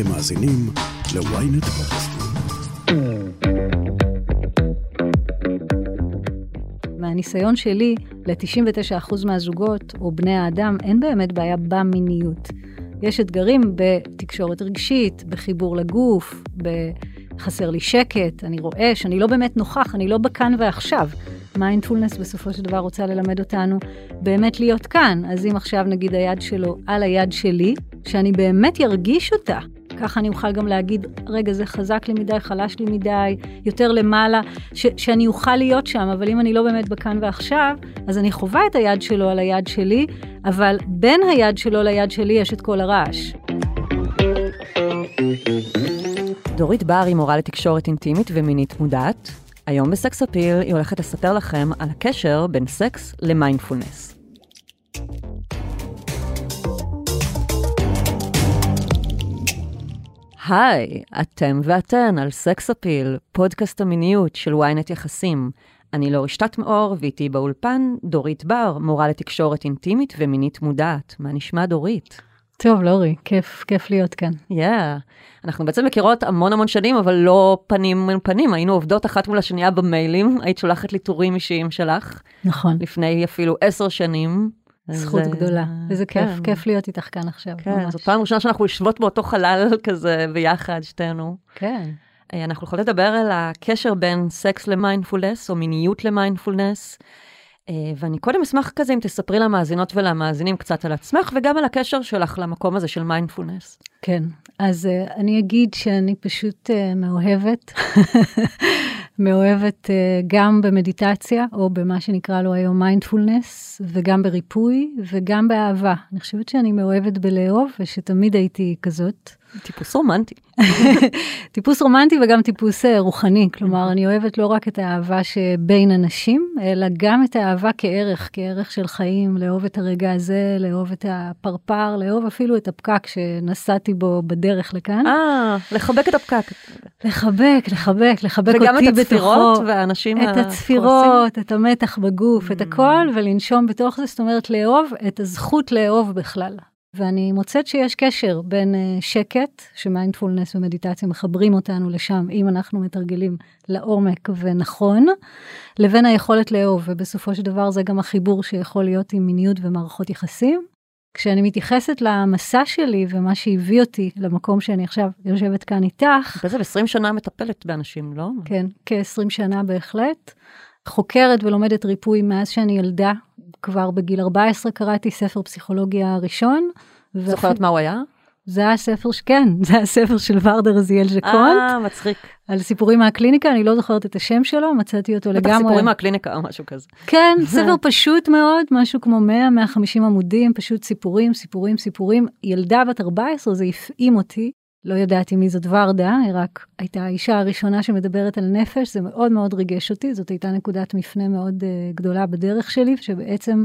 אתם מאזינים ל-ynet. מהניסיון שלי, ל-99% מהזוגות או בני האדם אין באמת בעיה במיניות. יש אתגרים בתקשורת רגשית, בחיבור לגוף, בחסר לי שקט, אני רועש, אני לא באמת נוכח, אני לא בכאן ועכשיו. מיינדפולנס בסופו של דבר רוצה ללמד אותנו באמת להיות כאן. אז אם עכשיו נגיד היד שלו על היד שלי, שאני באמת ירגיש אותה. ככה אני אוכל גם להגיד, רגע, זה חזק לי מדי, חלש לי מדי, יותר למעלה, ש- שאני אוכל להיות שם, אבל אם אני לא באמת בכאן ועכשיו, אז אני חווה את היד שלו על היד שלי, אבל בין היד שלו ליד שלי יש את כל הרעש. דורית בר היא מורה לתקשורת אינטימית ומינית מודעת. היום בסקס אפיל היא הולכת לספר לכם על הקשר בין סקס למיינדפולנס. היי, אתם ואתן על סקס אפיל, פודקאסט המיניות של ynet יחסים. אני לא רשתת מאור, ואיתי באולפן דורית בר, מורה לתקשורת אינטימית ומינית מודעת. מה נשמע דורית? טוב, לורי, כיף, כיף להיות כאן. יאה. Yeah. אנחנו בעצם מכירות המון המון שנים, אבל לא פנים מול פנים. היינו עובדות אחת מול השנייה במיילים, היית שולחת לי טורים אישיים שלך. נכון. לפני אפילו עשר שנים. זכות אז, גדולה. איזה כיף, כן. כיף להיות איתך כאן עכשיו. כן, ממש. זאת פעם ראשונה שאנחנו יושבות באותו חלל כזה ביחד, שתינו. כן. אה, אנחנו יכולות לדבר על הקשר בין סקס למיינדפולנס, או מיניות למיינדפולנס. אה, ואני קודם אשמח כזה אם תספרי למאזינות ולמאזינים קצת על עצמך, וגם על הקשר שלך למקום הזה של מיינדפולנס. כן, אז אני אגיד שאני פשוט מאוהבת, מאוהבת אה, גם במדיטציה, או במה שנקרא לו היום מיינדפולנס, וגם בריפוי, וגם באהבה. אני חושבת שאני מאוהבת בלאהוב, ושתמיד הייתי כזאת. טיפוס רומנטי. טיפוס רומנטי וגם טיפוס אה, רוחני, כלומר אני אוהבת לא רק את האהבה שבין אנשים, אלא גם את האהבה כערך, כערך של חיים, לאהוב את הרגע הזה, לאהוב את הפרפר, לאהוב אפילו את הפקק שנסעתי בו בדרך לכאן. אה, לחבק את הפקק. לחבק, לחבק, לחבק אותי וגם בתוכו. את הצפירות והאנשים את הצפירות, את המתח בגוף, את הכל, ולנשום בתוך זה, זאת אומרת לאהוב את הזכות לאהוב בכלל. ואני מוצאת שיש קשר בין uh, שקט, שמיינדפולנס ומדיטציה מחברים אותנו לשם, אם אנחנו מתרגלים לעומק ונכון, לבין היכולת לאהוב, ובסופו של דבר זה גם החיבור שיכול להיות עם מיניות ומערכות יחסים. כשאני מתייחסת למסע שלי ומה שהביא אותי למקום שאני עכשיו יושבת כאן איתך, בעצם 20 שנה מטפלת באנשים, לא? כן, כ-20 שנה בהחלט. חוקרת ולומדת ריפוי מאז שאני ילדה, כבר בגיל 14 קראתי ספר פסיכולוגיה ראשון. זוכרת מה הוא היה? זה היה ספר, כן, זה היה ספר של ורדה רזיאל ז'קונט. אה, מצחיק. על סיפורים מהקליניקה, אני לא זוכרת את השם שלו, מצאתי אותו בטח לגמרי. סיפורים מהקליניקה או משהו כזה. כן, ספר פשוט מאוד, משהו כמו 100-150 עמודים, פשוט סיפורים, סיפורים, סיפורים. ילדה בת 14, זה הפעים אותי. לא ידעתי מי זאת ורדה, היא רק הייתה האישה הראשונה שמדברת על נפש, זה מאוד מאוד ריגש אותי, זאת הייתה נקודת מפנה מאוד uh, גדולה בדרך שלי, שבעצם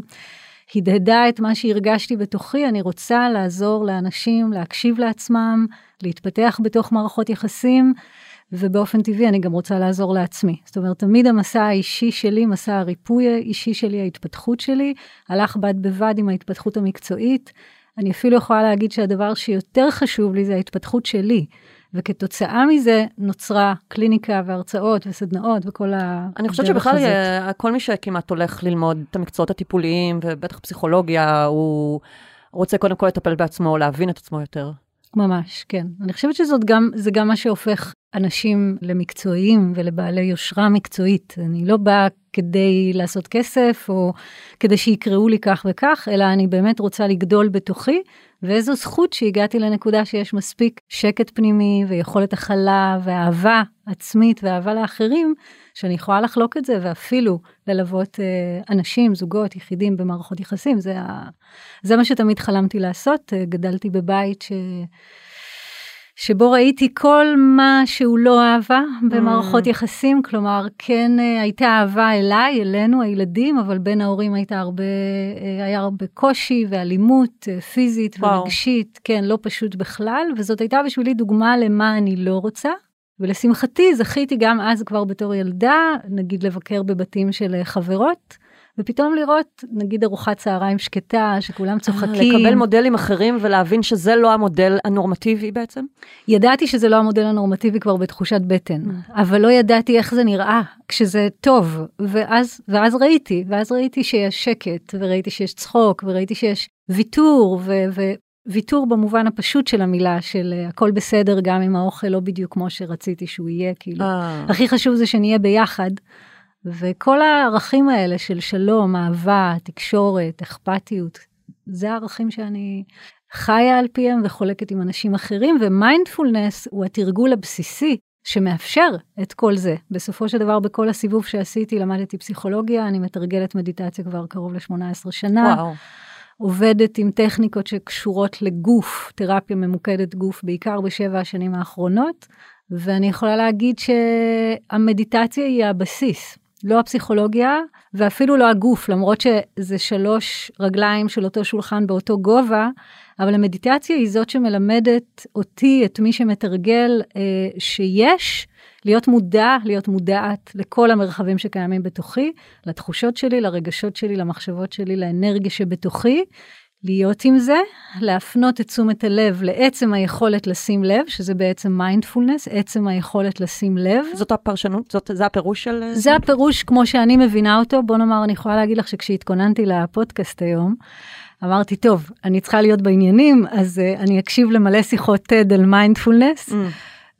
הדהדה את מה שהרגשתי בתוכי, אני רוצה לעזור לאנשים להקשיב לעצמם, להתפתח בתוך מערכות יחסים, ובאופן טבעי אני גם רוצה לעזור לעצמי. זאת אומרת, תמיד המסע האישי שלי, מסע הריפוי האישי שלי, ההתפתחות שלי, הלך בד בבד עם ההתפתחות המקצועית. אני אפילו יכולה להגיד שהדבר שיותר חשוב לי זה ההתפתחות שלי. וכתוצאה מזה נוצרה קליניקה והרצאות וסדנאות וכל הדרך אני חושבת שבכלל הזאת. כל מי שכמעט הולך ללמוד את המקצועות הטיפוליים, ובטח פסיכולוגיה, הוא רוצה קודם כל לטפל בעצמו, להבין את עצמו יותר. ממש, כן. אני חושבת שזאת גם, זה גם מה שהופך אנשים למקצועיים ולבעלי יושרה מקצועית. אני לא באה כדי לעשות כסף או כדי שיקראו לי כך וכך, אלא אני באמת רוצה לגדול בתוכי, ואיזו זכות שהגעתי לנקודה שיש מספיק שקט פנימי ויכולת הכלה ואהבה עצמית ואהבה לאחרים, שאני יכולה לחלוק את זה ואפילו ללוות אה, אנשים, זוגות, יחידים במערכות יחסים. זה, ה... זה מה שתמיד חלמתי לעשות. גדלתי בבית ש... שבו ראיתי כל מה שהוא לא אהבה במערכות mm. יחסים, כלומר, כן הייתה אהבה אליי, אלינו, הילדים, אבל בין ההורים הייתה הרבה, היה הרבה קושי ואלימות פיזית וואו. ורגשית, כן, לא פשוט בכלל, וזאת הייתה בשבילי דוגמה למה אני לא רוצה. ולשמחתי זכיתי גם אז כבר בתור ילדה, נגיד לבקר בבתים של חברות, ופתאום לראות, נגיד ארוחת צהריים שקטה, שכולם צוחקים. לקבל מודלים אחרים ולהבין שזה לא המודל הנורמטיבי בעצם? ידעתי שזה לא המודל הנורמטיבי כבר בתחושת בטן, אבל לא ידעתי איך זה נראה כשזה טוב, ואז, ואז ראיתי, ואז ראיתי שיש שקט, וראיתי שיש צחוק, וראיתי שיש ויתור, ו, וויתור במובן הפשוט של המילה, של אה, הכל בסדר, גם אם האוכל לא בדיוק כמו שרציתי שהוא יהיה, כאילו. אה. הכי חשוב זה שנהיה ביחד. וכל הערכים האלה של שלום, אהבה, תקשורת, אכפתיות, זה הערכים שאני חיה על פיהם וחולקת עם אנשים אחרים, ומיינדפולנס הוא התרגול הבסיסי שמאפשר את כל זה. בסופו של דבר, בכל הסיבוב שעשיתי, למדתי פסיכולוגיה, אני מתרגלת מדיטציה כבר קרוב ל-18 שנה. וואו. עובדת עם טכניקות שקשורות לגוף, תרפיה ממוקדת גוף, בעיקר בשבע השנים האחרונות, ואני יכולה להגיד שהמדיטציה היא הבסיס, לא הפסיכולוגיה ואפילו לא הגוף, למרות שזה שלוש רגליים של אותו שולחן באותו גובה, אבל המדיטציה היא זאת שמלמדת אותי, את מי שמתרגל, אה, שיש להיות מודע, להיות מודעת לכל המרחבים שקיימים בתוכי, לתחושות שלי, לרגשות שלי, למחשבות שלי, לאנרגיה שבתוכי, להיות עם זה, להפנות את תשומת הלב לעצם היכולת לשים לב, שזה בעצם מיינדפולנס, עצם היכולת לשים לב. זאת הפרשנות? זאת, זה הפירוש של... זה הפירוש כמו שאני מבינה אותו. בוא נאמר, אני יכולה להגיד לך שכשהתכוננתי לפודקאסט היום, אמרתי, טוב, אני צריכה להיות בעניינים, אז אה, אני אקשיב למלא שיחות TED על מיינדפולנס, ממ.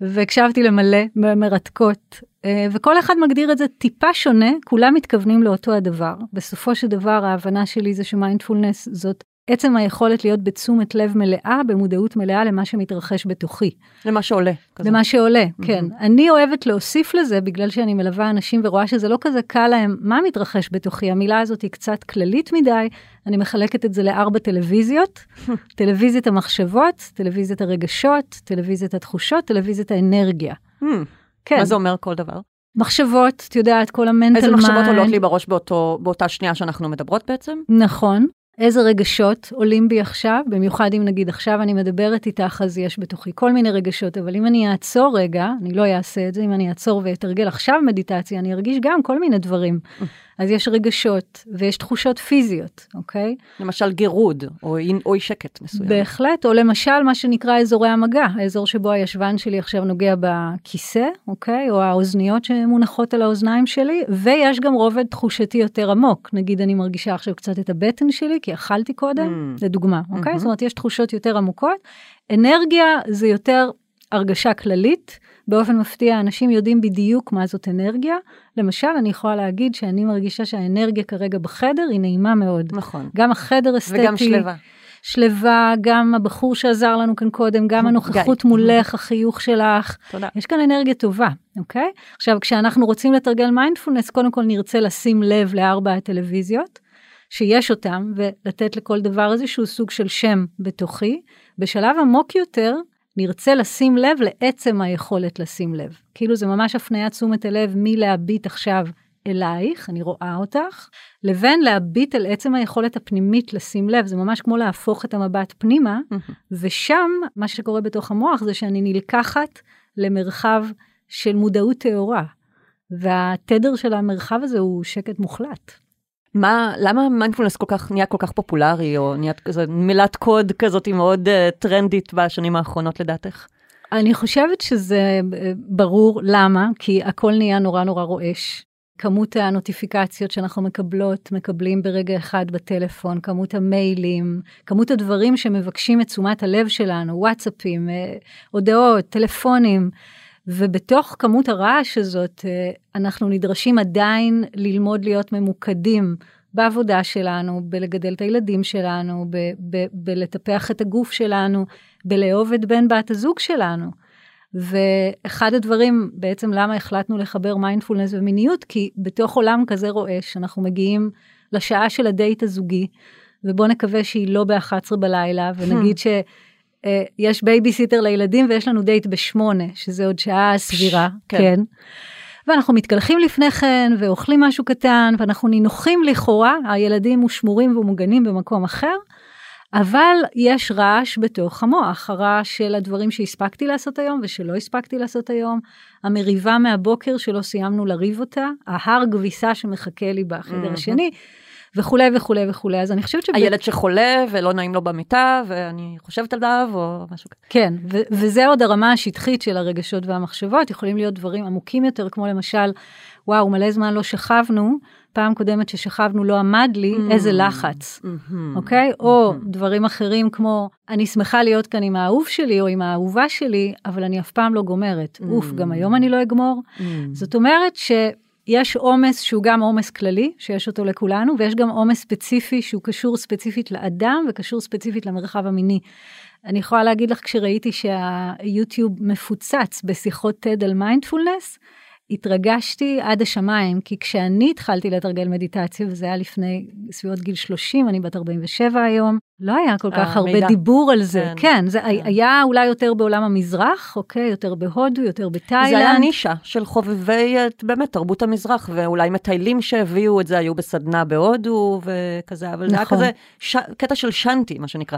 והקשבתי למלא מרתקות, אה, וכל אחד מגדיר את זה טיפה שונה, כולם מתכוונים לאותו הדבר. בסופו של דבר, ההבנה שלי זה שמיינדפולנס זאת עצם היכולת להיות בתשומת לב מלאה, במודעות מלאה למה שמתרחש בתוכי. למה שעולה. כזה. למה שעולה, כן. אני אוהבת להוסיף לזה, בגלל שאני מלווה אנשים ורואה שזה לא כזה קל להם, מה מתרחש בתוכי? המילה הזאת היא קצת כללית מדי, אני מחלקת את זה לארבע טלוויזיות, טלוויזיית המחשבות, טלוויזיית הרגשות, טלוויזיית התחושות, טלוויזיית האנרגיה. הממ. כן. מה זה אומר כל דבר? מחשבות, את יודעת, כל ה mental איזה מחשבות mind. עולות לי בראש באותו, באותה שנייה שאנחנו מדברות בעצם? נכון. איזה רגשות עולים בי עכשיו, במיוחד אם נגיד עכשיו אני מדברת איתך, אז יש בתוכי כל מיני רגשות, אבל אם אני אעצור רגע, אני לא אעשה את זה, אם אני אעצור ואתרגל עכשיו מדיטציה, אני ארגיש גם כל מיני דברים. אז יש רגשות ויש תחושות פיזיות, אוקיי? למשל גירוד, או אי, או אי שקט מסוים. בהחלט, או למשל מה שנקרא אזורי המגע, האזור שבו הישבן שלי עכשיו נוגע בכיסא, אוקיי? או האוזניות שמונחות על האוזניים שלי, ויש גם רובד תחושתי יותר עמוק. נגיד אני מרגישה עכשיו קצת את הבטן שלי, כי אכלתי קודם, Mm. לדוגמה, אוקיי? Mhm. זאת אומרת, יש תחושות יותר עמוקות. אנרגיה זה יותר הרגשה כללית. באופן מפתיע, אנשים יודעים בדיוק מה זאת אנרגיה. למשל, אני יכולה להגיד שאני מרגישה שהאנרגיה כרגע בחדר היא נעימה מאוד. נכון. גם החדר אסתטי. וגם שלווה. שלווה, גם הבחור שעזר לנו כאן קודם, גם הנוכחות גיא. מולך, החיוך שלך. תודה. יש כאן אנרגיה טובה, אוקיי? עכשיו, כשאנחנו רוצים לתרגל מיינדפולנס, קודם כל נרצה לשים לב לארבע הטלוויזיות, שיש אותם, ולתת לכל דבר איזשהו סוג של שם בתוכי. בשלב עמוק יותר, נרצה לשים לב לעצם היכולת לשים לב. כאילו זה ממש הפניית תשומת הלב מלהביט עכשיו אלייך, אני רואה אותך, לבין להביט על עצם היכולת הפנימית לשים לב, זה ממש כמו להפוך את המבט פנימה, ושם מה שקורה בתוך המוח זה שאני נלקחת למרחב של מודעות טהורה, והתדר של המרחב הזה הוא שקט מוחלט. מה, למה מיינדפולנס כל כך, נהיה כל כך פופולרי, או נהיה כזה מילת קוד כזאת מאוד uh, טרנדית בשנים האחרונות לדעתך? אני חושבת שזה אה, ברור למה, כי הכל נהיה נורא נורא רועש. כמות הנוטיפיקציות שאנחנו מקבלות, מקבלים ברגע אחד בטלפון, כמות המיילים, כמות הדברים שמבקשים את תשומת הלב שלנו, וואטסאפים, אה, הודעות, טלפונים, ובתוך כמות הרעש הזאת, אה, אנחנו נדרשים עדיין ללמוד להיות ממוקדים בעבודה שלנו, בלגדל את הילדים שלנו, ב- ב- בלטפח את הגוף שלנו, בלאהוב את בן בת הזוג שלנו. ואחד הדברים, בעצם למה החלטנו לחבר מיינדפולנס ומיניות, כי בתוך עולם כזה רועש, אנחנו מגיעים לשעה של הדייט הזוגי, ובוא נקווה שהיא לא ב-11 בלילה, ונגיד ש... אה, יש בייביסיטר לילדים ויש לנו דייט בשמונה, שזה עוד שעה סבירה, כן. כן. ואנחנו מתקלחים לפני כן ואוכלים משהו קטן ואנחנו נינוחים לכאורה, הילדים שמורים ומוגנים במקום אחר, אבל יש רעש בתוך המוח, הרעש של הדברים שהספקתי לעשות היום ושלא הספקתי לעשות היום, המריבה מהבוקר שלא סיימנו לריב אותה, ההר כביסה שמחכה לי בחדר השני. וכולי וכולי וכולי, אז אני חושבת ש... הילד שחולה ולא נעים לו במיטה ואני חושבת עליו או משהו כזה. כן, ו- וזה עוד הרמה השטחית של הרגשות והמחשבות, יכולים להיות דברים עמוקים יותר, כמו למשל, וואו, מלא זמן לא שכבנו, פעם קודמת ששכבנו לא עמד לי, mm-hmm. איזה לחץ, mm-hmm. אוקיי? Mm-hmm. או דברים אחרים כמו, אני שמחה להיות כאן עם האהוב שלי או עם האהובה שלי, אבל אני אף פעם לא גומרת. Mm-hmm. אוף, גם היום אני לא אגמור. Mm-hmm. זאת אומרת ש... יש עומס שהוא גם עומס כללי, שיש אותו לכולנו, ויש גם עומס ספציפי שהוא קשור ספציפית לאדם וקשור ספציפית למרחב המיני. אני יכולה להגיד לך, כשראיתי שהיוטיוב מפוצץ בשיחות TED על מיינדפולנס, התרגשתי עד השמיים, כי כשאני התחלתי לתרגל מדיטציה, וזה היה לפני סביבות גיל 30, אני בת 47 היום, לא היה כל כך הרבה מידע. דיבור על זה. כן, כן זה כן. היה אולי יותר בעולם המזרח, אוקיי, יותר בהודו, יותר בתאילנד. זה היה נישה של חובבי באמת תרבות המזרח, ואולי מטיילים שהביאו את זה היו בסדנה בהודו וכזה, אבל נכון. זה היה נכון. כזה ש... קטע של שנטי, מה שנקרא.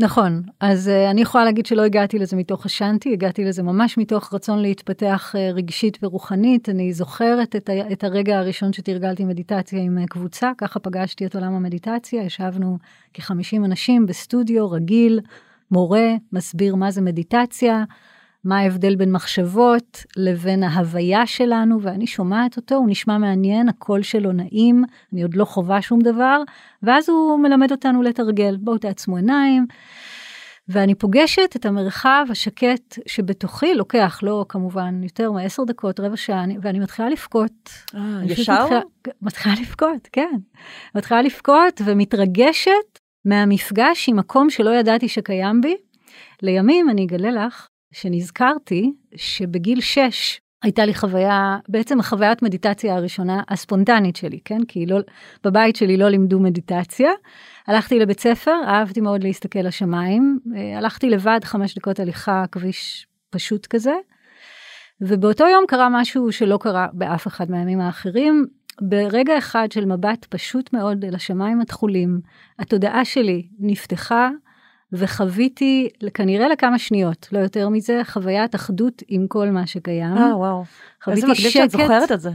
נכון, אז uh, אני יכולה להגיד שלא הגעתי לזה מתוך השנטי, הגעתי לזה ממש מתוך רצון להתפתח uh, רגשית ורוחנית. אני זוכרת את, ה- את הרגע הראשון שתרגלתי מדיטציה עם uh, קבוצה, ככה פגשתי את עולם המדיטציה, ישבנו כ-50 אנשים בסטודיו רגיל, מורה מסביר מה זה מדיטציה, מה ההבדל בין מחשבות לבין ההוויה שלנו, ואני שומעת אותו, הוא נשמע מעניין, הקול שלו נעים, אני עוד לא חווה שום דבר, ואז הוא מלמד אותנו לתרגל, בואו תעצמו עיניים. ואני פוגשת את המרחב השקט שבתוכי, לוקח לו לא, כמובן יותר מעשר דקות, רבע שעה, ואני מתחילה לבכות. אה, ישר? מתחילה, מתחילה לבכות, כן. מתחילה לבכות ומתרגשת מהמפגש עם מקום שלא ידעתי שקיים בי. לימים, אני אגלה לך, שנזכרתי שבגיל 6 הייתה לי חוויה, בעצם החוויית מדיטציה הראשונה הספונטנית שלי, כן? כי לא, בבית שלי לא לימדו מדיטציה. הלכתי לבית ספר, אהבתי מאוד להסתכל לשמיים, אה, הלכתי לבד חמש דקות הליכה, כביש פשוט כזה. ובאותו יום קרה משהו שלא קרה באף אחד מהימים האחרים. ברגע אחד של מבט פשוט מאוד אל השמיים התכולים, התודעה שלי נפתחה וחוויתי כנראה לכמה שניות, לא יותר מזה, חוויית אחדות עם כל מה שקיים. אה, וואו. חוויתי שקט. איזה מגניב שאת זוכרת את זה.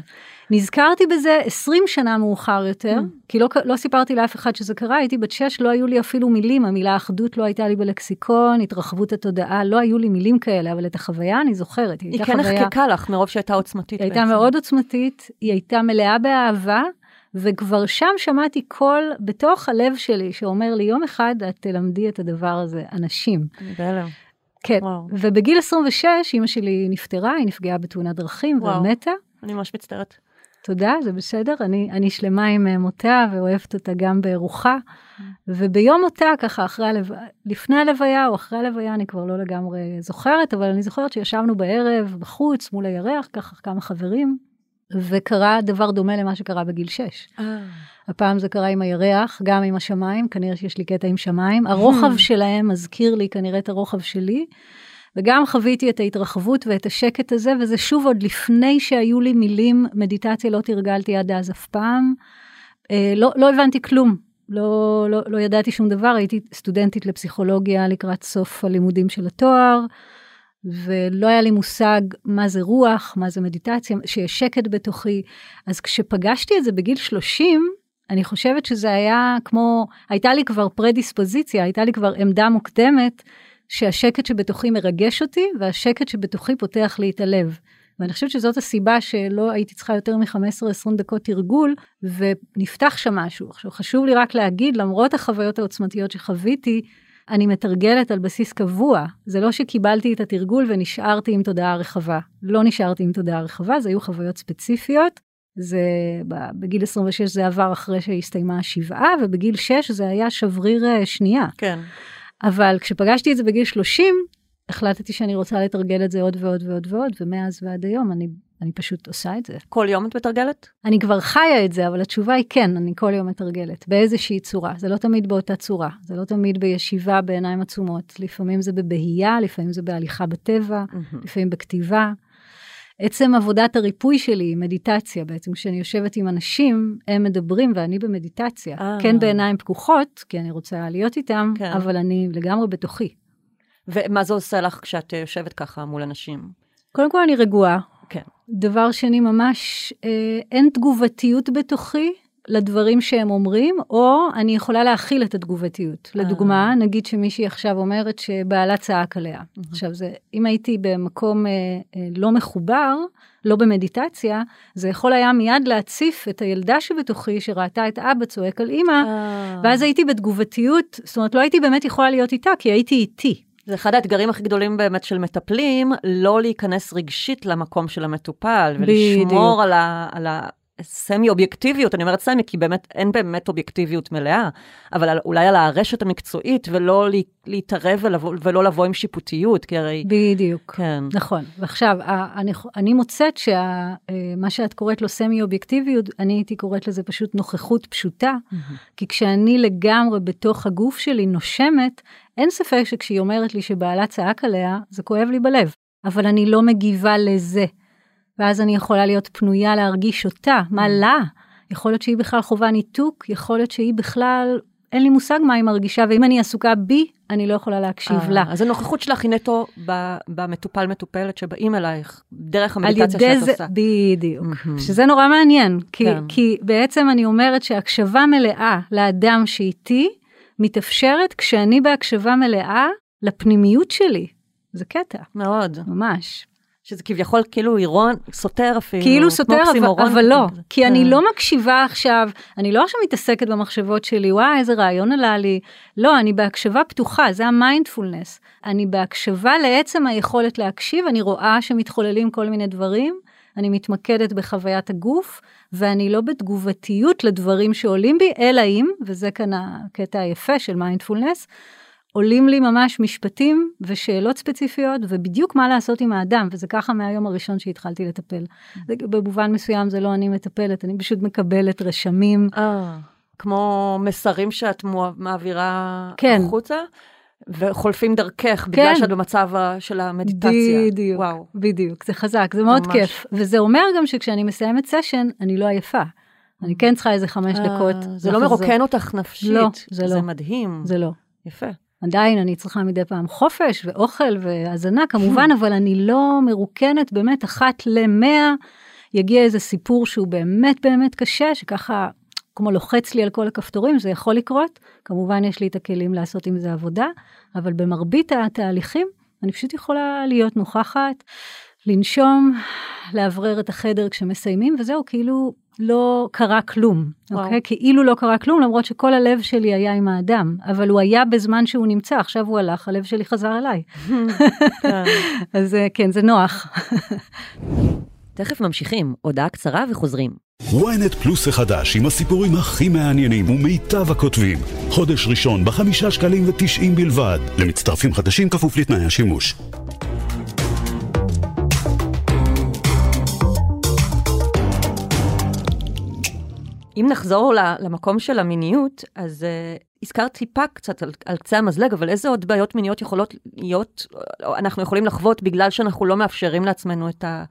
נזכרתי בזה 20 שנה מאוחר יותר, mm. כי לא, לא סיפרתי לאף אחד שזה קרה, הייתי בת 6, לא היו לי אפילו מילים, המילה אחדות לא הייתה לי בלקסיקון, התרחבות התודעה, לא היו לי מילים כאלה, אבל את החוויה אני זוכרת. היא, היא כן חוויה... נחקקה לך מרוב שהייתה עוצמתית היא בעצם. הייתה מאוד עוצמתית, היא הייתה מלאה באהבה, וכבר שם שמעתי קול בתוך הלב שלי שאומר לי, יום אחד את תלמדי את הדבר הזה, אנשים. בהלם. כן, וואו. ובגיל 26 אימא שלי נפטרה, היא נפגעה בתאונת דרכים ומתה. אני ממש מצטערת. תודה, זה בסדר, אני, אני שלמה עם אה, מותה ואוהבת אותה גם ברוחה. וביום מותה, ככה אחרי הלו... לפני הלוויה או אחרי הלוויה, אני כבר לא לגמרי זוכרת, אבל אני זוכרת שישבנו בערב בחוץ מול הירח, ככה כמה חברים, וקרה דבר דומה למה שקרה בגיל 6. אה. הפעם זה קרה עם הירח, גם עם השמיים, כנראה שיש לי קטע עם שמיים. הרוחב שלהם מזכיר לי כנראה את הרוחב שלי, וגם חוויתי את ההתרחבות ואת השקט הזה, וזה שוב עוד לפני שהיו לי מילים, מדיטציה לא תרגלתי עד אז אף פעם. אה, לא, לא הבנתי כלום, לא, לא, לא ידעתי שום דבר, הייתי סטודנטית לפסיכולוגיה לקראת סוף הלימודים של התואר. ולא היה לי מושג מה זה רוח, מה זה מדיטציה, שיש שקט בתוכי. אז כשפגשתי את זה בגיל 30, אני חושבת שזה היה כמו, הייתה לי כבר פרדיספוזיציה, הייתה לי כבר עמדה מוקדמת, שהשקט שבתוכי מרגש אותי, והשקט שבתוכי פותח לי את הלב. ואני חושבת שזאת הסיבה שלא הייתי צריכה יותר מ-15-20 דקות תרגול, ונפתח שם משהו. עכשיו, חשוב לי רק להגיד, למרות החוויות העוצמתיות שחוויתי, אני מתרגלת על בסיס קבוע. זה לא שקיבלתי את התרגול ונשארתי עם תודעה רחבה. לא נשארתי עם תודעה רחבה, זה היו חוויות ספציפיות. זה בגיל 26 זה עבר אחרי שהסתיימה השבעה, ובגיל 6 זה היה שבריר אה, שנייה. כן. אבל כשפגשתי את זה בגיל 30, החלטתי שאני רוצה לתרגל את זה עוד ועוד ועוד ועוד, ומאז ועד היום אני אני פשוט עושה את זה. כל יום את מתרגלת? אני כבר חיה את זה, אבל התשובה היא כן, אני כל יום מתרגלת, באיזושהי צורה. זה לא תמיד באותה צורה, זה לא תמיד בישיבה בעיניים עצומות. לפעמים זה בבהייה, לפעמים זה בהליכה בטבע, mm-hmm. לפעמים בכתיבה. עצם עבודת הריפוי שלי היא מדיטציה בעצם, כשאני יושבת עם אנשים, הם מדברים ואני במדיטציה. אה. כן בעיניים פקוחות, כי אני רוצה להיות איתם, כן. אבל אני לגמרי בתוכי. ומה זה עושה לך כשאת יושבת ככה מול אנשים? קודם כל אני רגועה. כן. דבר שני, ממש אה, אין תגובתיות בתוכי לדברים שהם אומרים, או אני יכולה להכיל את התגובתיות. אה. לדוגמה, נגיד שמישהי עכשיו אומרת שבעלה צעק עליה. עכשיו, זה, אם הייתי במקום אה, אה, לא מחובר, לא במדיטציה, זה יכול היה מיד להציף את הילדה שבתוכי שראתה את אבא צועק על אימא, אה. ואז הייתי בתגובתיות, זאת אומרת, לא הייתי באמת יכולה להיות איתה, כי הייתי איתי. זה אחד האתגרים הכי גדולים באמת של מטפלים, לא להיכנס רגשית למקום של המטופל, ולשמור בדיוק. על, ה, על הסמי אובייקטיביות, אני אומרת סמי, כי באמת אין באמת אובייקטיביות מלאה, אבל על, אולי על הרשת המקצועית, ולא לה, להתערב ולבוא, ולא לבוא עם שיפוטיות, כי הרי... בדיוק. כן. נכון, ועכשיו, אני, אני מוצאת שמה שאת קוראת לו סמי אובייקטיביות, אני הייתי קוראת לזה פשוט נוכחות פשוטה, כי כשאני לגמרי בתוך הגוף שלי נושמת, אין ספק שכשהיא אומרת לי שבעלה צעק עליה, זה כואב לי בלב, אבל אני לא מגיבה לזה. ואז אני יכולה להיות פנויה להרגיש אותה, מה לה? יכול להיות שהיא בכלל חווה ניתוק, יכול להיות שהיא בכלל, אין לי מושג מה היא מרגישה, ואם אני עסוקה בי, אני לא יכולה להקשיב אה, לה. אז הנוכחות שלך היא נטו במטופל מטופלת שבאים אלייך, דרך המדיטציה שאת זה, עושה. בדיוק. שזה נורא מעניין, כי, כן. כי בעצם אני אומרת שהקשבה מלאה לאדם שאיתי מתאפשרת כשאני בהקשבה מלאה לפנימיות שלי. זה קטע, מאוד. ממש. שזה כביכול כאילו אירון, סותר אפילו. כאילו סותר, אבל, אבל לא, כזה. כי אני כן. לא מקשיבה עכשיו, אני לא עכשיו מתעסקת במחשבות שלי, וואי, איזה רעיון עלה לי. לא, אני בהקשבה פתוחה, זה המיינדפולנס. אני בהקשבה לעצם היכולת להקשיב, אני רואה שמתחוללים כל מיני דברים, אני מתמקדת בחוויית הגוף, ואני לא בתגובתיות לדברים שעולים בי, אלא אם, וזה כאן הקטע היפה של מיינדפולנס, עולים לי ממש משפטים ושאלות ספציפיות, ובדיוק מה לעשות עם האדם, וזה ככה מהיום הראשון שהתחלתי לטפל. זה- במובן מסוים זה לא אני מטפלת, אני פשוט מקבלת רשמים. אה, כמו מסרים שאת מעבירה כן. החוצה, וחולפים דרכך, בגלל כן. שאת במצב של המדיטציה. בדיוק, וואו. בדיוק, זה חזק, זה מאוד ממש. כיף. וזה אומר גם שכשאני מסיימת סשן, אני לא עייפה. אני כן צריכה איזה חמש אה, דקות. זה לא. מרוקן אותך נפשית. לא, זה זה לא. מדהים. זה לא. יפה. עדיין אני צריכה מדי פעם חופש ואוכל והזנה כמובן, אבל אני לא מרוקנת באמת אחת למאה. יגיע איזה סיפור שהוא באמת באמת קשה, שככה כמו לוחץ לי על כל הכפתורים, זה יכול לקרות. כמובן יש לי את הכלים לעשות עם זה עבודה, אבל במרבית התהליכים אני פשוט יכולה להיות נוכחת, לנשום, לאוורר את החדר כשמסיימים, וזהו, כאילו לא קרה כלום, וואו. אוקיי? כאילו לא קרה כלום, למרות שכל הלב שלי היה עם האדם, אבל הוא היה בזמן שהוא נמצא, עכשיו הוא הלך, הלב שלי חזר אליי. כן. אז אה, כן, זה נוח. תכף ממשיכים, הודעה קצרה וחוזרים. ynet פלוס החדש עם הסיפורים הכי מעניינים ומיטב הכותבים. חודש ראשון בחמישה שקלים ותשעים בלבד. למצטרפים חדשים כפוף לתנאי השימוש. אם נחזור למקום של המיניות, אז uh, הזכרת טיפה קצת על, על קצה המזלג, אבל איזה עוד בעיות מיניות יכולות להיות, אנחנו יכולים לחוות בגלל שאנחנו לא מאפשרים לעצמנו את, ה,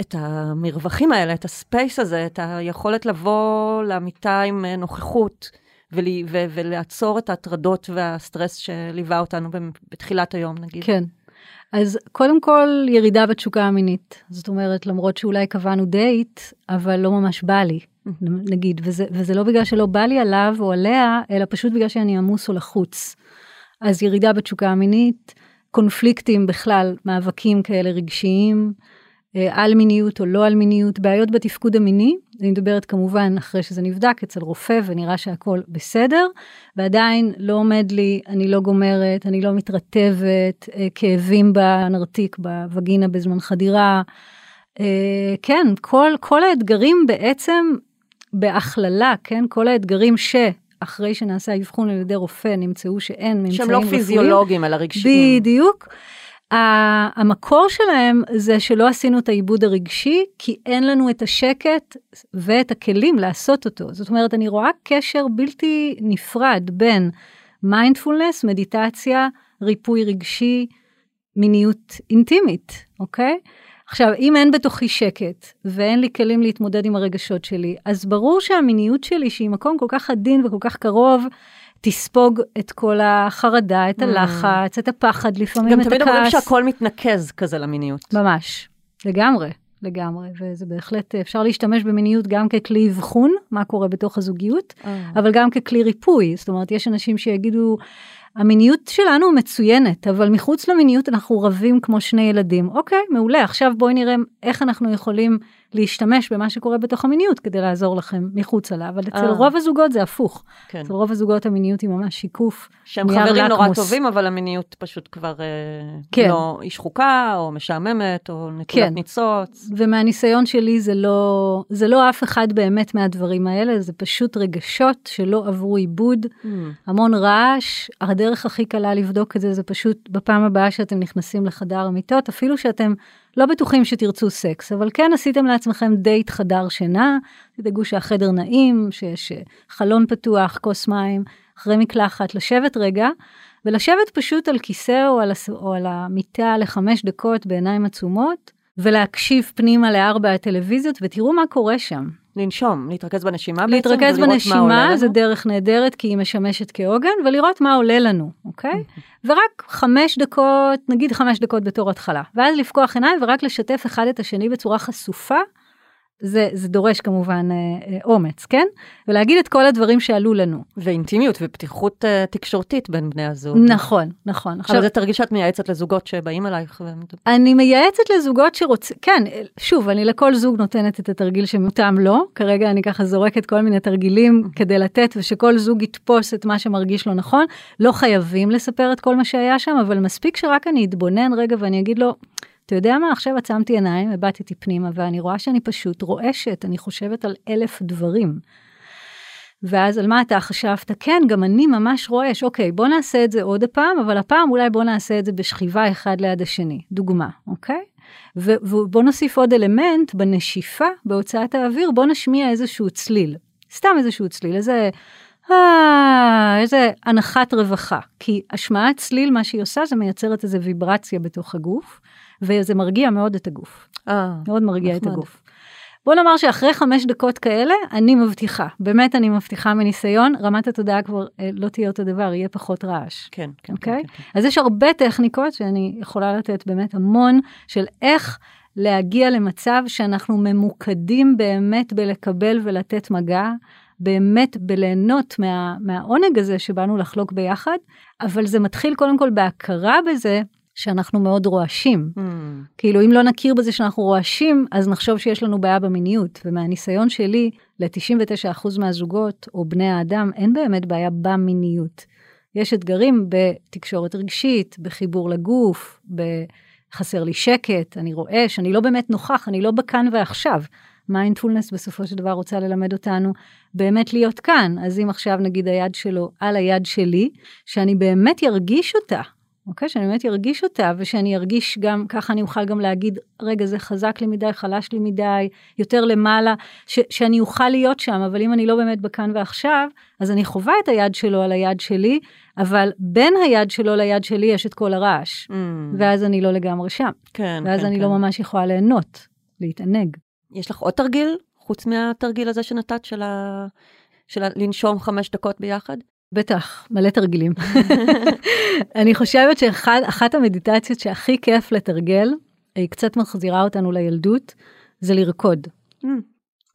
את המרווחים האלה, את הספייס הזה, את היכולת לבוא למיטה עם אה, נוכחות ול, ו, ולעצור את ההטרדות והסטרס שליווה אותנו בתחילת היום, נגיד. כן. אז קודם כל ירידה בתשוקה המינית. זאת אומרת, למרות שאולי קבענו דייט, אבל לא ממש בא לי, נגיד, וזה, וזה לא בגלל שלא בא לי עליו או עליה, אלא פשוט בגלל שאני עמוס או לחוץ. אז ירידה בתשוקה המינית, קונפליקטים בכלל, מאבקים כאלה רגשיים, אה, על מיניות או לא על מיניות, בעיות בתפקוד המיני, אני מדברת כמובן אחרי שזה נבדק אצל רופא ונראה שהכל בסדר, ועדיין לא עומד לי, אני לא גומרת, אני לא מתרטבת, אה, כאבים בנרתיק, בווגינה בזמן חדירה. אה, כן, כל, כל האתגרים בעצם בהכללה, כן, כל האתגרים שאחרי שנעשה אבחון על ידי רופא נמצאו שאין ממצאים שהם לא רפואיים. פיזיולוגיים, אלא רגשיים. בדיוק. המקור שלהם זה שלא עשינו את העיבוד הרגשי, כי אין לנו את השקט ואת הכלים לעשות אותו. זאת אומרת, אני רואה קשר בלתי נפרד בין מיינדפולנס, מדיטציה, ריפוי רגשי, מיניות אינטימית, אוקיי? עכשיו, אם אין בתוכי שקט, ואין לי כלים להתמודד עם הרגשות שלי, אז ברור שהמיניות שלי, שהיא מקום כל כך עדין וכל כך קרוב, תספוג את כל החרדה, את הלחץ, את הפחד, לפעמים את הכעס. גם תמיד אומרים שהכל מתנקז כזה למיניות. ממש, לגמרי. לגמרי, וזה בהחלט, אפשר להשתמש במיניות גם ככלי אבחון, מה קורה בתוך הזוגיות, אבל גם ככלי ריפוי. זאת אומרת, יש אנשים שיגידו, המיניות שלנו מצוינת, אבל מחוץ למיניות אנחנו רבים כמו שני ילדים. אוקיי, מעולה, עכשיו בואי נראה איך אנחנו יכולים להשתמש במה שקורה בתוך המיניות כדי לעזור לכם מחוצה לה, אבל אצל רוב הזוגות זה הפוך. כן. אצל רוב הזוגות המיניות היא ממש שיקוף. שהם חברים נורא טובים, אבל המיניות פשוט כבר כן. לא, היא שחוקה, או משעממת, או נטולת כן. ניצוץ. ומהניסיון שלי זה לא, זה לא אף אחד באמת מהדברים האלה, זה פשוט רגשות שלא עברו עיבוד, mm. המון רעש. הדרך הכי קלה לבדוק את זה, זה פשוט בפעם הבאה שאתם נכנסים לחדר המיטות, אפילו שאתם לא בטוחים שתרצו סקס, אבל כן עשיתם לעצמכם דייט חדר שינה, תדאגו שהחדר נעים, שיש אה, חלון פתוח, כוס מים, אחרי מקלחת, לשבת רגע, ולשבת פשוט על כיסא או על, או על המיטה לחמש דקות בעיניים עצומות, ולהקשיב פנימה לארבע הטלוויזיות, ותראו מה קורה שם. לנשום, להתרכז בנשימה בעצם, להתרכז בנשימה זה דרך נהדרת כי היא משמשת כעוגן, ולראות מה עולה לנו, אוקיי? ורק חמש דקות, נגיד חמש דקות בתור התחלה, ואז לפקוח עיניים ורק לשתף אחד את השני בצורה חשופה, זה, זה דורש כמובן אה, אה, אומץ, כן? ולהגיד את כל הדברים שעלו לנו. ואינטימיות ופתיחות אה, תקשורתית בין בני הזוג. נכון, נכון. עכשיו, אבל זה תרגיל שאת מייעצת לזוגות שבאים אלייך. ו... אני מייעצת לזוגות שרוצים, כן, שוב, אני לכל זוג נותנת את התרגיל שמותאם לו. כרגע אני ככה זורקת כל מיני תרגילים כדי לתת ושכל זוג יתפוס את מה שמרגיש לו נכון. לא חייבים לספר את כל מה שהיה שם, אבל מספיק שרק אני אתבונן רגע ואני אגיד לו, אתה יודע מה, עכשיו עצמתי עיניים, הבטתי פנימה, ואני רואה שאני פשוט רועשת, אני חושבת על אלף דברים. ואז על מה אתה חשבת? כן, גם אני ממש רועש. אוקיי, בוא נעשה את זה עוד הפעם, אבל הפעם אולי בוא נעשה את זה בשכיבה אחד ליד השני. דוגמה, אוקיי? ובוא נוסיף עוד אלמנט, בנשיפה, בהוצאת האוויר, בוא נשמיע איזשהו צליל. סתם איזשהו צליל, איזה... איזה הנחת רווחה. כי השמעת צליל, מה שהיא עושה, זה מייצרת איזה ויברציה בתוך הגוף. וזה מרגיע מאוד את הגוף. אה, מאוד מרגיע נחמד. את הגוף. בוא נאמר שאחרי חמש דקות כאלה, אני מבטיחה, באמת אני מבטיחה מניסיון, רמת התודעה כבר אה, לא תהיה אותו דבר, יהיה פחות רעש. כן, כן. אוקיי? Okay? כן, כן, כן. אז יש הרבה טכניקות שאני יכולה לתת באמת המון של איך להגיע למצב שאנחנו ממוקדים באמת בלקבל ולתת מגע. באמת בליהנות מה, מהעונג הזה שבאנו לחלוק ביחד, אבל זה מתחיל קודם כל בהכרה בזה שאנחנו מאוד רועשים. Mm. כאילו, אם לא נכיר בזה שאנחנו רועשים, אז נחשוב שיש לנו בעיה במיניות. ומהניסיון שלי, ל-99% מהזוגות או בני האדם, אין באמת בעיה במיניות. יש אתגרים בתקשורת רגשית, בחיבור לגוף, בחסר לי שקט, אני רועש, אני לא באמת נוכח, אני לא בכאן ועכשיו. מיינדפולנס בסופו של דבר רוצה ללמד אותנו באמת להיות כאן. אז אם עכשיו נגיד היד שלו על היד שלי, שאני באמת ירגיש אותה, אוקיי? שאני באמת ארגיש אותה, ושאני ארגיש גם, ככה אני אוכל גם להגיד, רגע, זה חזק לי מדי, חלש לי מדי, יותר למעלה, ש, שאני אוכל להיות שם, אבל אם אני לא באמת בכאן ועכשיו, אז אני חווה את היד שלו על היד שלי, אבל בין היד שלו ליד שלי יש את כל הרעש, mm. ואז אני לא לגמרי שם. כן, ואז כן, אני כן. לא ממש יכולה ליהנות, להתענג. יש לך עוד תרגיל, חוץ מהתרגיל הזה שנתת של, ה... של ה... לנשום חמש דקות ביחד? בטח, מלא תרגילים. אני חושבת שאחת המדיטציות שהכי כיף לתרגל, היא קצת מחזירה אותנו לילדות, זה לרקוד. Mm.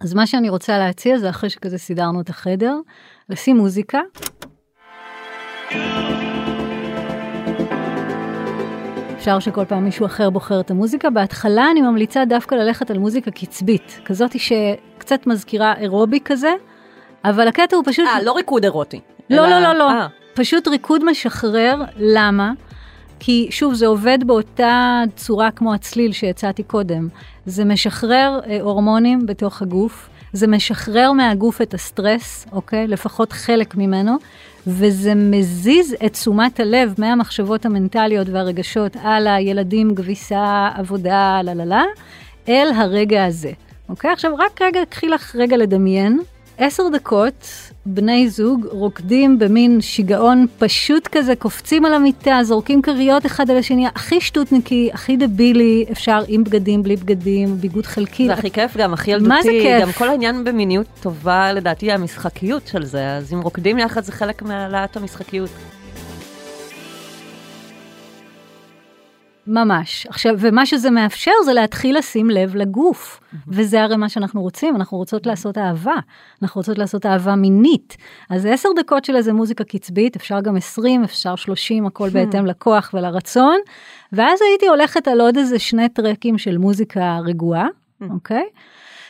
אז מה שאני רוצה להציע זה אחרי שכזה סידרנו את החדר, לשים מוזיקה. אפשר שכל פעם מישהו אחר בוחר את המוזיקה. בהתחלה אני ממליצה דווקא ללכת על מוזיקה קצבית, כזאת שקצת מזכירה אירובי כזה, אבל הקטע הוא פשוט... אה, לא ריקוד אירוטי. לא, לא, לא, לא. פשוט ריקוד משחרר, למה? כי שוב, זה עובד באותה צורה כמו הצליל שהצעתי קודם. זה משחרר אה, הורמונים בתוך הגוף, זה משחרר מהגוף את הסטרס, אוקיי? לפחות חלק ממנו, וזה מזיז את תשומת הלב מהמחשבות המנטליות והרגשות על הילדים, כביסה, עבודה, לה לה לה, אל הרגע הזה, אוקיי? עכשיו, רק רגע, קחי לך רגע לדמיין עשר דקות, בני זוג רוקדים במין שיגעון פשוט כזה, קופצים על המיטה, זורקים כריות אחד על השני, הכי שטותניקי, הכי דבילי, אפשר עם בגדים, בלי בגדים, ביגוד חלקי. זה הכי כיף גם, הכי ילדותי. מה זה כיף? גם כל העניין במיניות טובה, לדעתי, המשחקיות של זה, אז אם רוקדים יחד זה חלק מהעלאת המשחקיות. ממש. עכשיו, ומה שזה מאפשר זה להתחיל לשים לב לגוף. וזה הרי מה שאנחנו רוצים, אנחנו רוצות לעשות אהבה. אנחנו רוצות לעשות אהבה מינית. אז עשר דקות של איזה מוזיקה קצבית, אפשר גם 20, אפשר 30, הכל בהתאם לכוח ולרצון. ואז הייתי הולכת על עוד איזה שני טרקים של מוזיקה רגועה, אוקיי?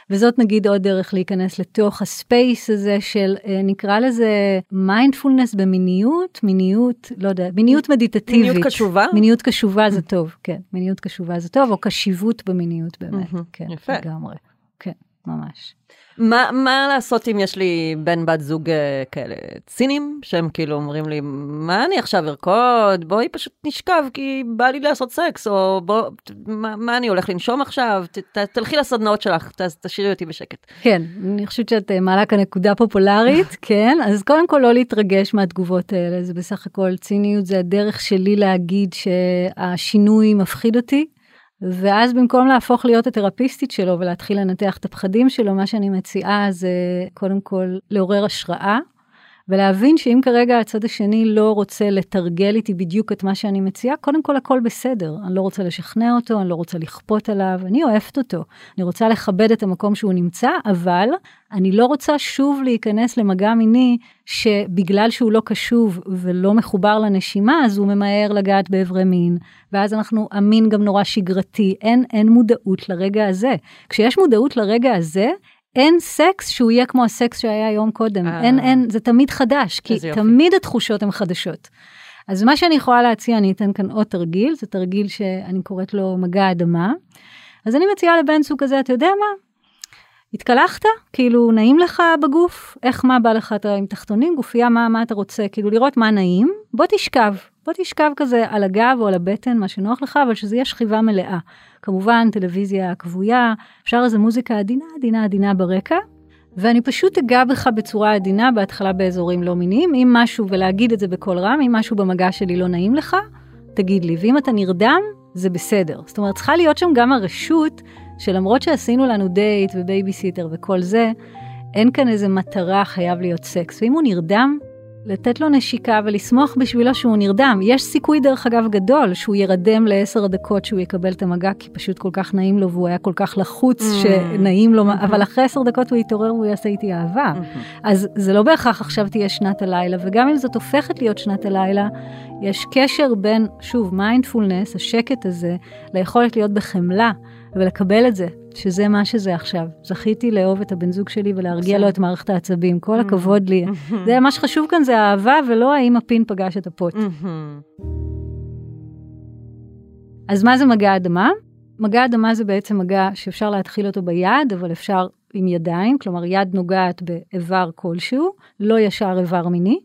וזאת נגיד עוד דרך להיכנס לתוך ה space הזה של אה, נקרא לזה מיינדפולנס במיניות, מיניות, לא יודע, מיניות מדיטטיבית. מיניות קשובה? מיניות קשובה זה טוב, כן, מיניות קשובה זה טוב, או קשיבות במיניות באמת, כן, יפה. לגמרי, כן, ממש. מה, מה לעשות אם יש לי בן בת זוג אה, כאלה ציניים, שהם כאילו אומרים לי, מה אני עכשיו ארקוד? בואי פשוט נשכב כי בא לי לעשות סקס, או בוא, מה, מה אני הולך לנשום עכשיו? ת, ת, תלכי לסדנאות שלך, ת, תשאירי אותי בשקט. כן, אני חושבת שאת אה, מעלה כאן נקודה פופולרית, כן, אז קודם כל לא להתרגש מהתגובות האלה, זה בסך הכל ציניות, זה הדרך שלי להגיד שהשינוי מפחיד אותי. ואז במקום להפוך להיות התרפיסטית שלו ולהתחיל לנתח את הפחדים שלו, מה שאני מציעה זה קודם כל לעורר השראה, ולהבין שאם כרגע הצד השני לא רוצה לתרגל איתי בדיוק את מה שאני מציעה, קודם כל הכל בסדר. אני לא רוצה לשכנע אותו, אני לא רוצה לכפות עליו, אני אוהבת אותו. אני רוצה לכבד את המקום שהוא נמצא, אבל אני לא רוצה שוב להיכנס למגע מיני שבגלל שהוא לא קשוב ולא מחובר לנשימה, אז הוא ממהר לגעת באיברי מין, ואז אנחנו, המין גם נורא שגרתי, אין, אין מודעות לרגע הזה. כשיש מודעות לרגע הזה, אין סקס שהוא יהיה כמו הסקס שהיה יום קודם, אה. אין, אין, זה תמיד חדש, כי. תמיד התחושות הן חדשות. אז מה שאני יכולה להציע, אני אתן כאן עוד תרגיל, זה תרגיל שאני קוראת לו מגע אדמה. אז אני מציעה לבן זוג כזה, אתה יודע מה? התקלחת? כאילו, נעים לך בגוף? איך, מה בא לך? אתה עם תחתונים, גופייה, מה, מה אתה רוצה? כאילו, לראות מה נעים? בוא תשכב. בוא תשכב כזה על הגב או על הבטן, מה שנוח לך, אבל שזה יהיה שכיבה מלאה. כמובן, טלוויזיה כבויה, אפשר איזה מוזיקה עדינה, עדינה, עדינה ברקע. ואני פשוט אגע בך בצורה עדינה, בהתחלה באזורים לא מיניים, אם משהו, ולהגיד את זה בקול רם, אם משהו במגע שלי לא נעים לך, תגיד לי. ואם אתה נרדם, זה בסדר. זאת אומרת, צריכה להיות שם גם הרשות, שלמרות שעשינו לנו דייט ובייביסיטר וכל זה, אין כאן איזה מטרה חייב להיות סקס. ואם הוא נרדם, לתת לו נשיקה ולשמוח בשבילו שהוא נרדם. יש סיכוי דרך אגב גדול שהוא ירדם לעשר דקות שהוא יקבל את המגע כי פשוט כל כך נעים לו והוא היה כל כך לחוץ Mm. שנעים לו, אבל אחרי עשר דקות הוא יתעורר והוא יעשה איתי אהבה. אז זה לא בהכרח עכשיו תהיה שנת הלילה, וגם אם זאת הופכת להיות שנת הלילה, יש קשר בין, שוב, מיינדפולנס, השקט הזה, ליכולת להיות בחמלה ולקבל את זה, שזה מה שזה עכשיו. זכיתי לאהוב את הבן זוג שלי ולהרגיע לו את מערכת העצבים, כל הכבוד לי. זה מה שחשוב כאן זה האהבה ולא האם הפין פגש את הפוט. אז מה זה מגע אדמה? מגע אדמה זה בעצם מגע שאפשר להתחיל אותו ביד, אבל אפשר עם ידיים, כלומר יד נוגעת באיבר כלשהו, לא ישר איבר מיני.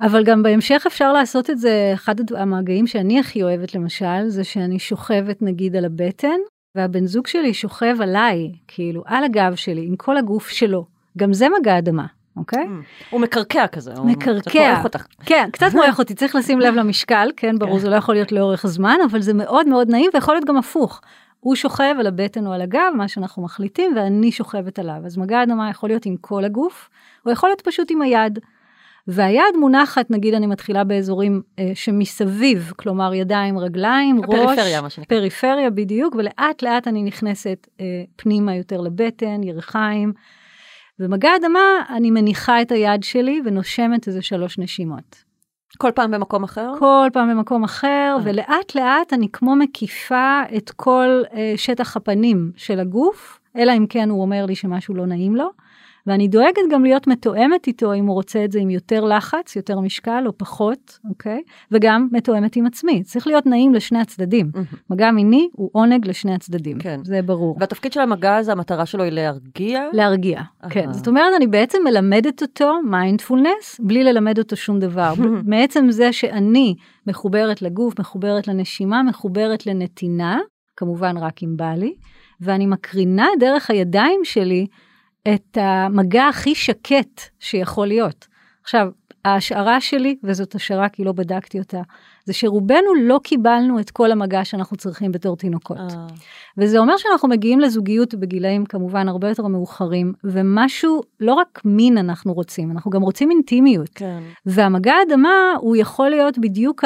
אבל גם בהמשך אפשר לעשות את זה, אחד המגעים שאני הכי אוהבת למשל, זה שאני שוכבת נגיד על הבטן, והבן זוג שלי שוכב עליי, כאילו על הגב שלי, עם כל הגוף שלו. גם זה מגע אדמה, אוקיי? הוא מקרקע כזה. הוא קצת מקרקע. מורח אותך. כן, קצת מורח אותי, צריך לשים לב למשקל, כן, ברור, זה לא יכול להיות לאורך זמן, אבל זה מאוד מאוד נעים ויכול להיות גם הפוך. הוא שוכב על הבטן או על הגב, מה שאנחנו מחליטים, ואני שוכבת עליו. אז מגע אדמה יכול להיות עם כל הגוף, או יכול להיות פשוט עם היד. והיד מונחת, נגיד אני מתחילה באזורים אה, שמסביב, כלומר ידיים, רגליים, ראש, הפריפריה, מה שנקרא. פריפריה בדיוק, ולאט לאט אני נכנסת אה, פנימה יותר לבטן, ירכיים. ומגע אדמה, אני מניחה את היד שלי ונושמת איזה שלוש נשימות. כל פעם במקום אחר? כל פעם במקום אחר, אה. ולאט לאט אני כמו מקיפה את כל אה, שטח הפנים של הגוף, אלא אם כן הוא אומר לי שמשהו לא נעים לו. ואני דואגת גם להיות מתואמת איתו אם הוא רוצה את זה עם יותר לחץ, יותר משקל או פחות, אוקיי? וגם מתואמת עם עצמי. צריך להיות נעים לשני הצדדים. מהמם. מגע מיני הוא עונג לשני הצדדים, כן. זה ברור. והתפקיד של המגע הזה, המטרה שלו היא להרגיע? להרגיע, כן. אהה. זאת אומרת, אני בעצם מלמדת אותו מיינדפולנס, בלי ללמד אותו שום דבר. מעצם זה שאני מחוברת לגוף, מחוברת לנשימה, מחוברת לנתינה, כמובן רק אם בא לי, ואני מקרינה דרך הידיים שלי את המגע הכי שקט שיכול להיות. עכשיו, ההשערה שלי, וזאת השערה כי לא בדקתי אותה, זה שרובנו לא קיבלנו את כל המגע שאנחנו צריכים בתור תינוקות. אה. וזה אומר שאנחנו מגיעים לזוגיות בגילאים כמובן הרבה יותר מאוחרים, ומשהו, לא רק מין אנחנו רוצים, אנחנו גם רוצים אינטימיות. כן. והמגע האדמה הוא יכול להיות בדיוק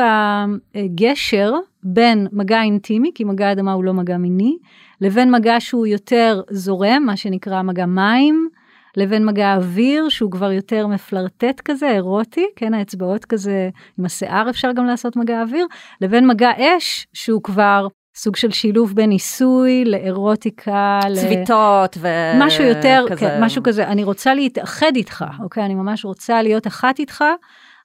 הגשר בין מגע אינטימי, כי מגע אדמה הוא לא מגע מיני, לבין מגע שהוא יותר זורם, מה שנקרא מגע מים. לבין מגע אוויר שהוא כבר יותר מפלרטט כזה, אירוטי, כן, האצבעות כזה, עם השיער אפשר גם לעשות מגע אוויר, לבין מגע אש שהוא כבר סוג של שילוב בין ניסוי לאירוטיקה, צביטות ו... משהו יותר, כזה. כן, משהו כזה, אני רוצה להתאחד איתך, אוקיי? אני ממש רוצה להיות אחת איתך.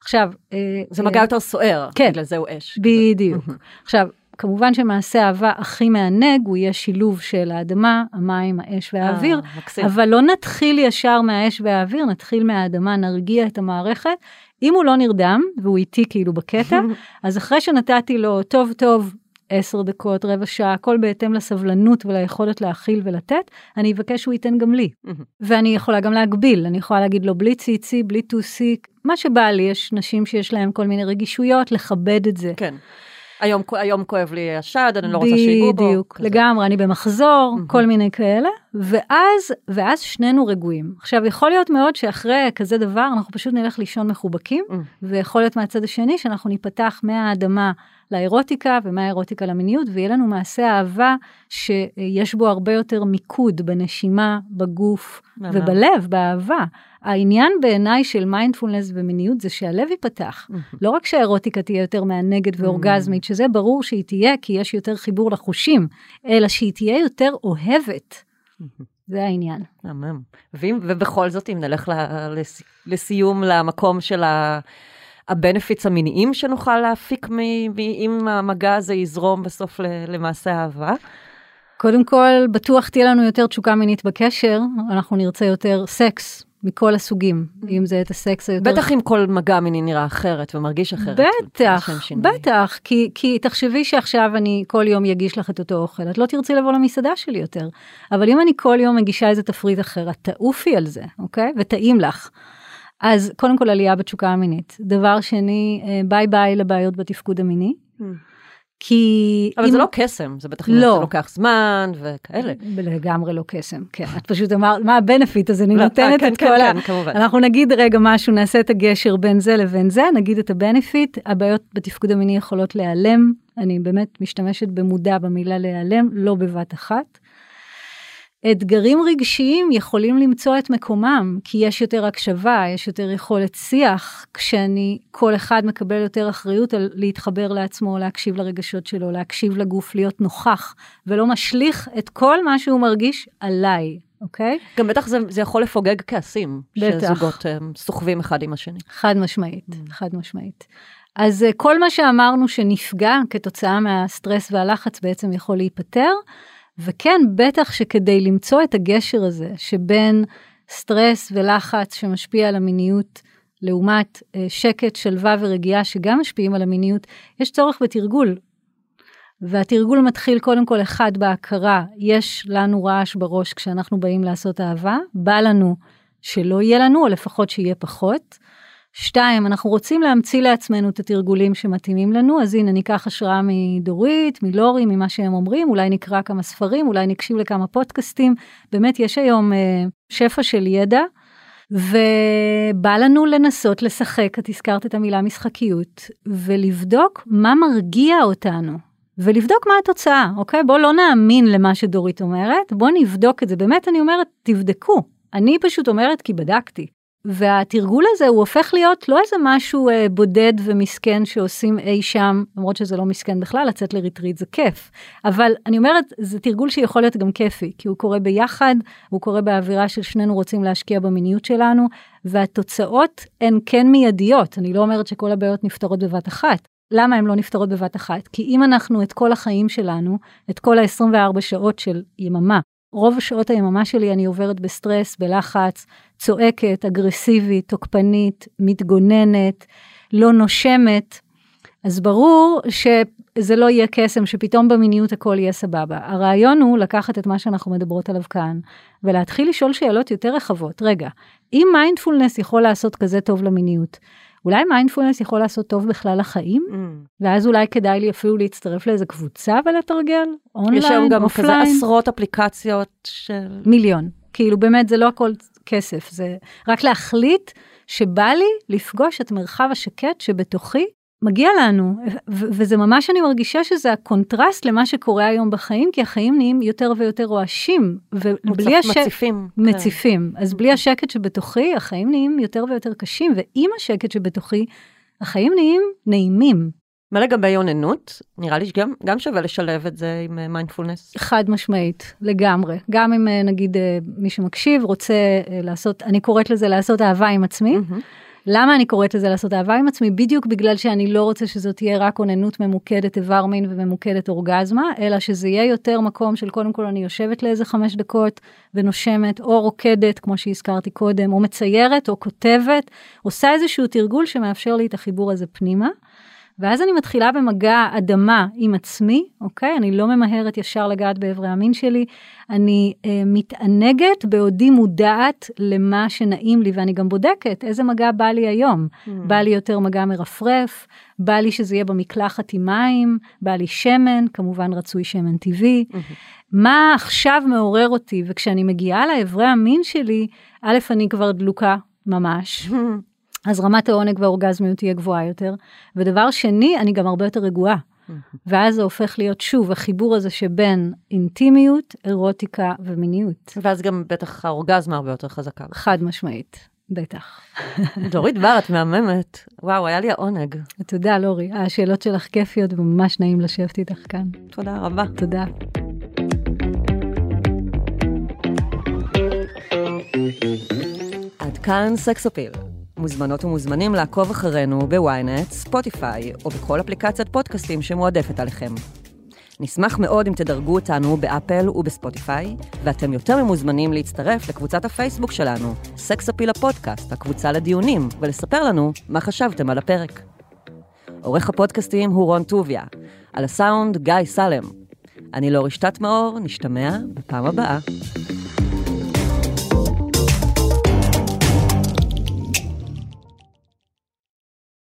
עכשיו... אה, זה מגע אה, יותר סוער, כן, בגלל זה הוא אש. בדיוק. עכשיו, כמובן שמעשה אהבה הכי מענג הוא יהיה שילוב של האדמה, המים, האש והאוויר, 아, אבל לא נתחיל ישר מהאש והאוויר, נתחיל מהאדמה, נרגיע את המערכת. אם הוא לא נרדם והוא איתי כאילו בקטע, אז אחרי שנתתי לו טוב טוב עשר דקות, רבע שעה, הכל בהתאם לסבלנות וליכולת להכיל ולתת, אני אבקש שהוא ייתן גם לי. ואני יכולה גם להגביל, אני יכולה להגיד לו בלי ציצי, בלי טוסיק, מה שבא לי, יש נשים שיש להן כל מיני רגישויות, לכבד את זה. כן. היום, היום כואב לי השד, אני לא רוצה שיגעו בו. בדיוק, לגמרי, אני במחזור, mm-hmm. כל מיני כאלה, ואז, ואז שנינו רגועים. עכשיו, יכול להיות מאוד שאחרי כזה דבר, אנחנו פשוט נלך לישון מחובקים, mm-hmm. ויכול להיות מהצד השני שאנחנו ניפתח מהאדמה לאירוטיקה ומהאירוטיקה למיניות, ויהיה לנו מעשה אהבה שיש בו הרבה יותר מיקוד בנשימה, בגוף ובלב, באהבה. העניין בעיניי של מיינדפולנס ומיניות זה שהלב ייפתח. לא רק שהאירוטיקה תהיה יותר מענגת ואורגזמית, שזה ברור שהיא תהיה כי יש יותר חיבור לחושים, אלא שהיא תהיה יותר אוהבת. זה העניין. מהמם. ובכל זאת, אם נלך לסיום למקום של ה... ה benefits המיניים שנוכל להפיק אם המגע הזה יזרום בסוף למעשה אהבה? קודם כל, בטוח תהיה לנו יותר תשוקה מינית בקשר, אנחנו נרצה יותר סקס מכל הסוגים, אם זה את הסקס היותר... בטח אם כל מגע מיני נראה אחרת ומרגיש אחרת. בטח, בטח, כי, כי תחשבי שעכשיו אני כל יום אגיש לך את אותו אוכל, את לא תרצי לבוא למסעדה שלי יותר. אבל אם אני כל יום מגישה איזה תפריט אחר, את תעופי על זה, אוקיי? וטעים לך. אז קודם כל עלייה בתשוקה המינית. דבר שני, אה, ביי ביי לבעיות בתפקוד המיני. Mm. כי... אבל אם... זה לא קסם, זה בטח לא. זה לוקח זמן וכאלה. לגמרי לא קסם, כן. את פשוט אמרת, מה ה benefit? אז אני לא, נותנת כן, את כן, כל כן, ה... כמובן. אנחנו נגיד רגע משהו, נעשה את הגשר בין זה לבין זה, נגיד את ה benefit, הבעיות בתפקוד המיני יכולות להיעלם, אני באמת משתמשת במודע במילה להיעלם, לא בבת אחת. אתגרים רגשיים יכולים למצוא את מקומם, כי יש יותר הקשבה, יש יותר יכולת שיח, כשאני, כל אחד מקבל יותר אחריות על להתחבר לעצמו, להקשיב לרגשות שלו, להקשיב לגוף, להיות נוכח, ולא משליך את כל מה שהוא מרגיש עליי, אוקיי? גם בטח זה, זה יכול לפוגג כעסים, בטח. שזוגות הם אה, סוחבים אחד עם השני. חד משמעית, mm. חד משמעית. אז אה, כל מה שאמרנו שנפגע כתוצאה מהסטרס והלחץ בעצם יכול להיפתר. וכן, בטח שכדי למצוא את הגשר הזה שבין סטרס ולחץ שמשפיע על המיניות, לעומת אה, שקט, שלווה ורגיעה שגם משפיעים על המיניות, יש צורך בתרגול. והתרגול מתחיל קודם כל אחד בהכרה, יש לנו רעש בראש כשאנחנו באים לעשות אהבה, בא לנו שלא יהיה לנו, או לפחות שיהיה פחות. שתיים, אנחנו רוצים להמציא לעצמנו את התרגולים שמתאימים לנו, אז הנה ניקח השראה מדורית, מלורי, ממה שהם אומרים, אולי נקרא כמה ספרים, אולי נקשיב לכמה פודקאסטים. באמת יש היום אה, שפע של ידע, ובא לנו לנסות לשחק, את הזכרת את המילה משחקיות, ולבדוק מה מרגיע אותנו. ולבדוק מה התוצאה, אוקיי? בואו לא נאמין למה שדורית אומרת, בואו נבדוק את זה. באמת אני אומרת, תבדקו. אני פשוט אומרת כי בדקתי. והתרגול הזה הוא הופך להיות לא איזה משהו אה, בודד ומסכן שעושים אי שם, למרות שזה לא מסכן בכלל, לצאת לריטריט זה כיף. אבל אני אומרת, זה תרגול שיכול להיות גם כיפי, כי הוא קורה ביחד, הוא קורה באווירה של שנינו רוצים להשקיע במיניות שלנו, והתוצאות הן כן מיידיות. אני לא אומרת שכל הבעיות נפתרות בבת אחת. למה הן לא נפתרות בבת אחת? כי אם אנחנו את כל החיים שלנו, את כל ה-24 שעות של יממה, רוב שעות היממה שלי אני עוברת בסטרס, בלחץ, צועקת, אגרסיבית, תוקפנית, מתגוננת, לא נושמת. אז ברור ש, זה לא יהיה קסם, שפתאום במיניות הכל יהיה סבבה. הרעיון הוא לקחת את מה שאנחנו מדברות עליו כאן, ולהתחיל לשאול שאלות יותר רחבות. רגע, אם מיינדפולנס יכול לעשות כזה טוב למיניות, אולי מיינדפולנס יכול לעשות טוב בכלל לחיים? Mm. ואז אולי כדאי לי אפילו להצטרף לאיזה קבוצה ולתרגל, אונליין, יש היום גם כזה אופליין. עשרות אפליקציות של... מיליון. כאילו באמת זה לא הכל כסף, זה רק להחליט שבא לי לפגוש את מרחב השקט שבתוכי מגיע לנו, וזה ממש אני מרגישה שזה הקונטרסט למה שקורה היום בחיים, כי החיים נהיים יותר ויותר רועשים, ובלי השקט, מציפים. כן. מציפים, אז בלי השקט שבתוכי החיים נהיים יותר ויותר קשים, ועם השקט שבתוכי החיים נהיים נעימים. מה לגבי אוננות? נראה לי שגם גם שווה לשלב את זה עם מיינדפולנס. חד משמעית, לגמרי. גם אם אה, נגיד אה, מי שמקשיב רוצה אה, לעשות, אני קוראת לזה לעשות אהבה עם עצמי. למה אני קוראת לזה לעשות אהבה עם עצמי? בדיוק בגלל שאני לא רוצה שזאת תהיה רק אוננות ממוקדת איבר מין וממוקדת אורגזמה, אלא שזה יהיה יותר מקום של קודם כל אני יושבת לאיזה חמש דקות ונושמת, או רוקדת, כמו שהזכרתי קודם, או מציירת, או כותבת, עושה איזשהו תרגול שמאפשר לי את החיבור הזה פנימה. ואז אני מתחילה במגע אדמה עם עצמי, אוקיי? אני לא ממהרת ישר לגעת באיברי המין שלי, אני אה, מתענגת בעודי מודעת למה שנעים לי, ואני גם בודקת איזה מגע בא לי היום. Mm. בא לי יותר מגע מרפרף, בא לי שזה יהיה במקלחת עם מים, בא לי שמן, כמובן רצוי שמן טבעי. מה עכשיו מעורר אותי, וכשאני מגיעה לאיברי המין שלי, א', אני כבר דלוקה ממש. אז רמת העונג והאורגזמיות תהיה גבוהה יותר. ודבר שני, אני גם הרבה יותר רגועה. ואז זה הופך להיות שוב החיבור הזה שבין אינטימיות, אירוטיקה ומיניות. ואז גם בטח האורגזמה הרבה יותר חזקה. חד משמעית, בטח. דורית בר, את מהממת. וואו, היה לי העונג. תודה, לורי. השאלות שלך כיפיות וממש נעים לשבת איתך כאן. תודה רבה. תודה. עד כאן סקס אפיל. מוזמנות ומוזמנים לעקוב אחרינו בוויינט, ספוטיפיי, או בכל אפליקציית פודקאסטים שמועדפת עליכם. נשמח מאוד אם תדרגו אותנו באפל ובספוטיפיי, ואתם יותר ממוזמנים להצטרף לקבוצת הפייסבוק שלנו, סקס אפיל הפודקאסט, הקבוצה לדיונים, ולספר לנו מה חשבתם על הפרק. עורך הפודקאסטים הוא רון טוביה, על הסאונד גיא סלם. אני לא רשתת מאור, נשתמע בפעם הבאה.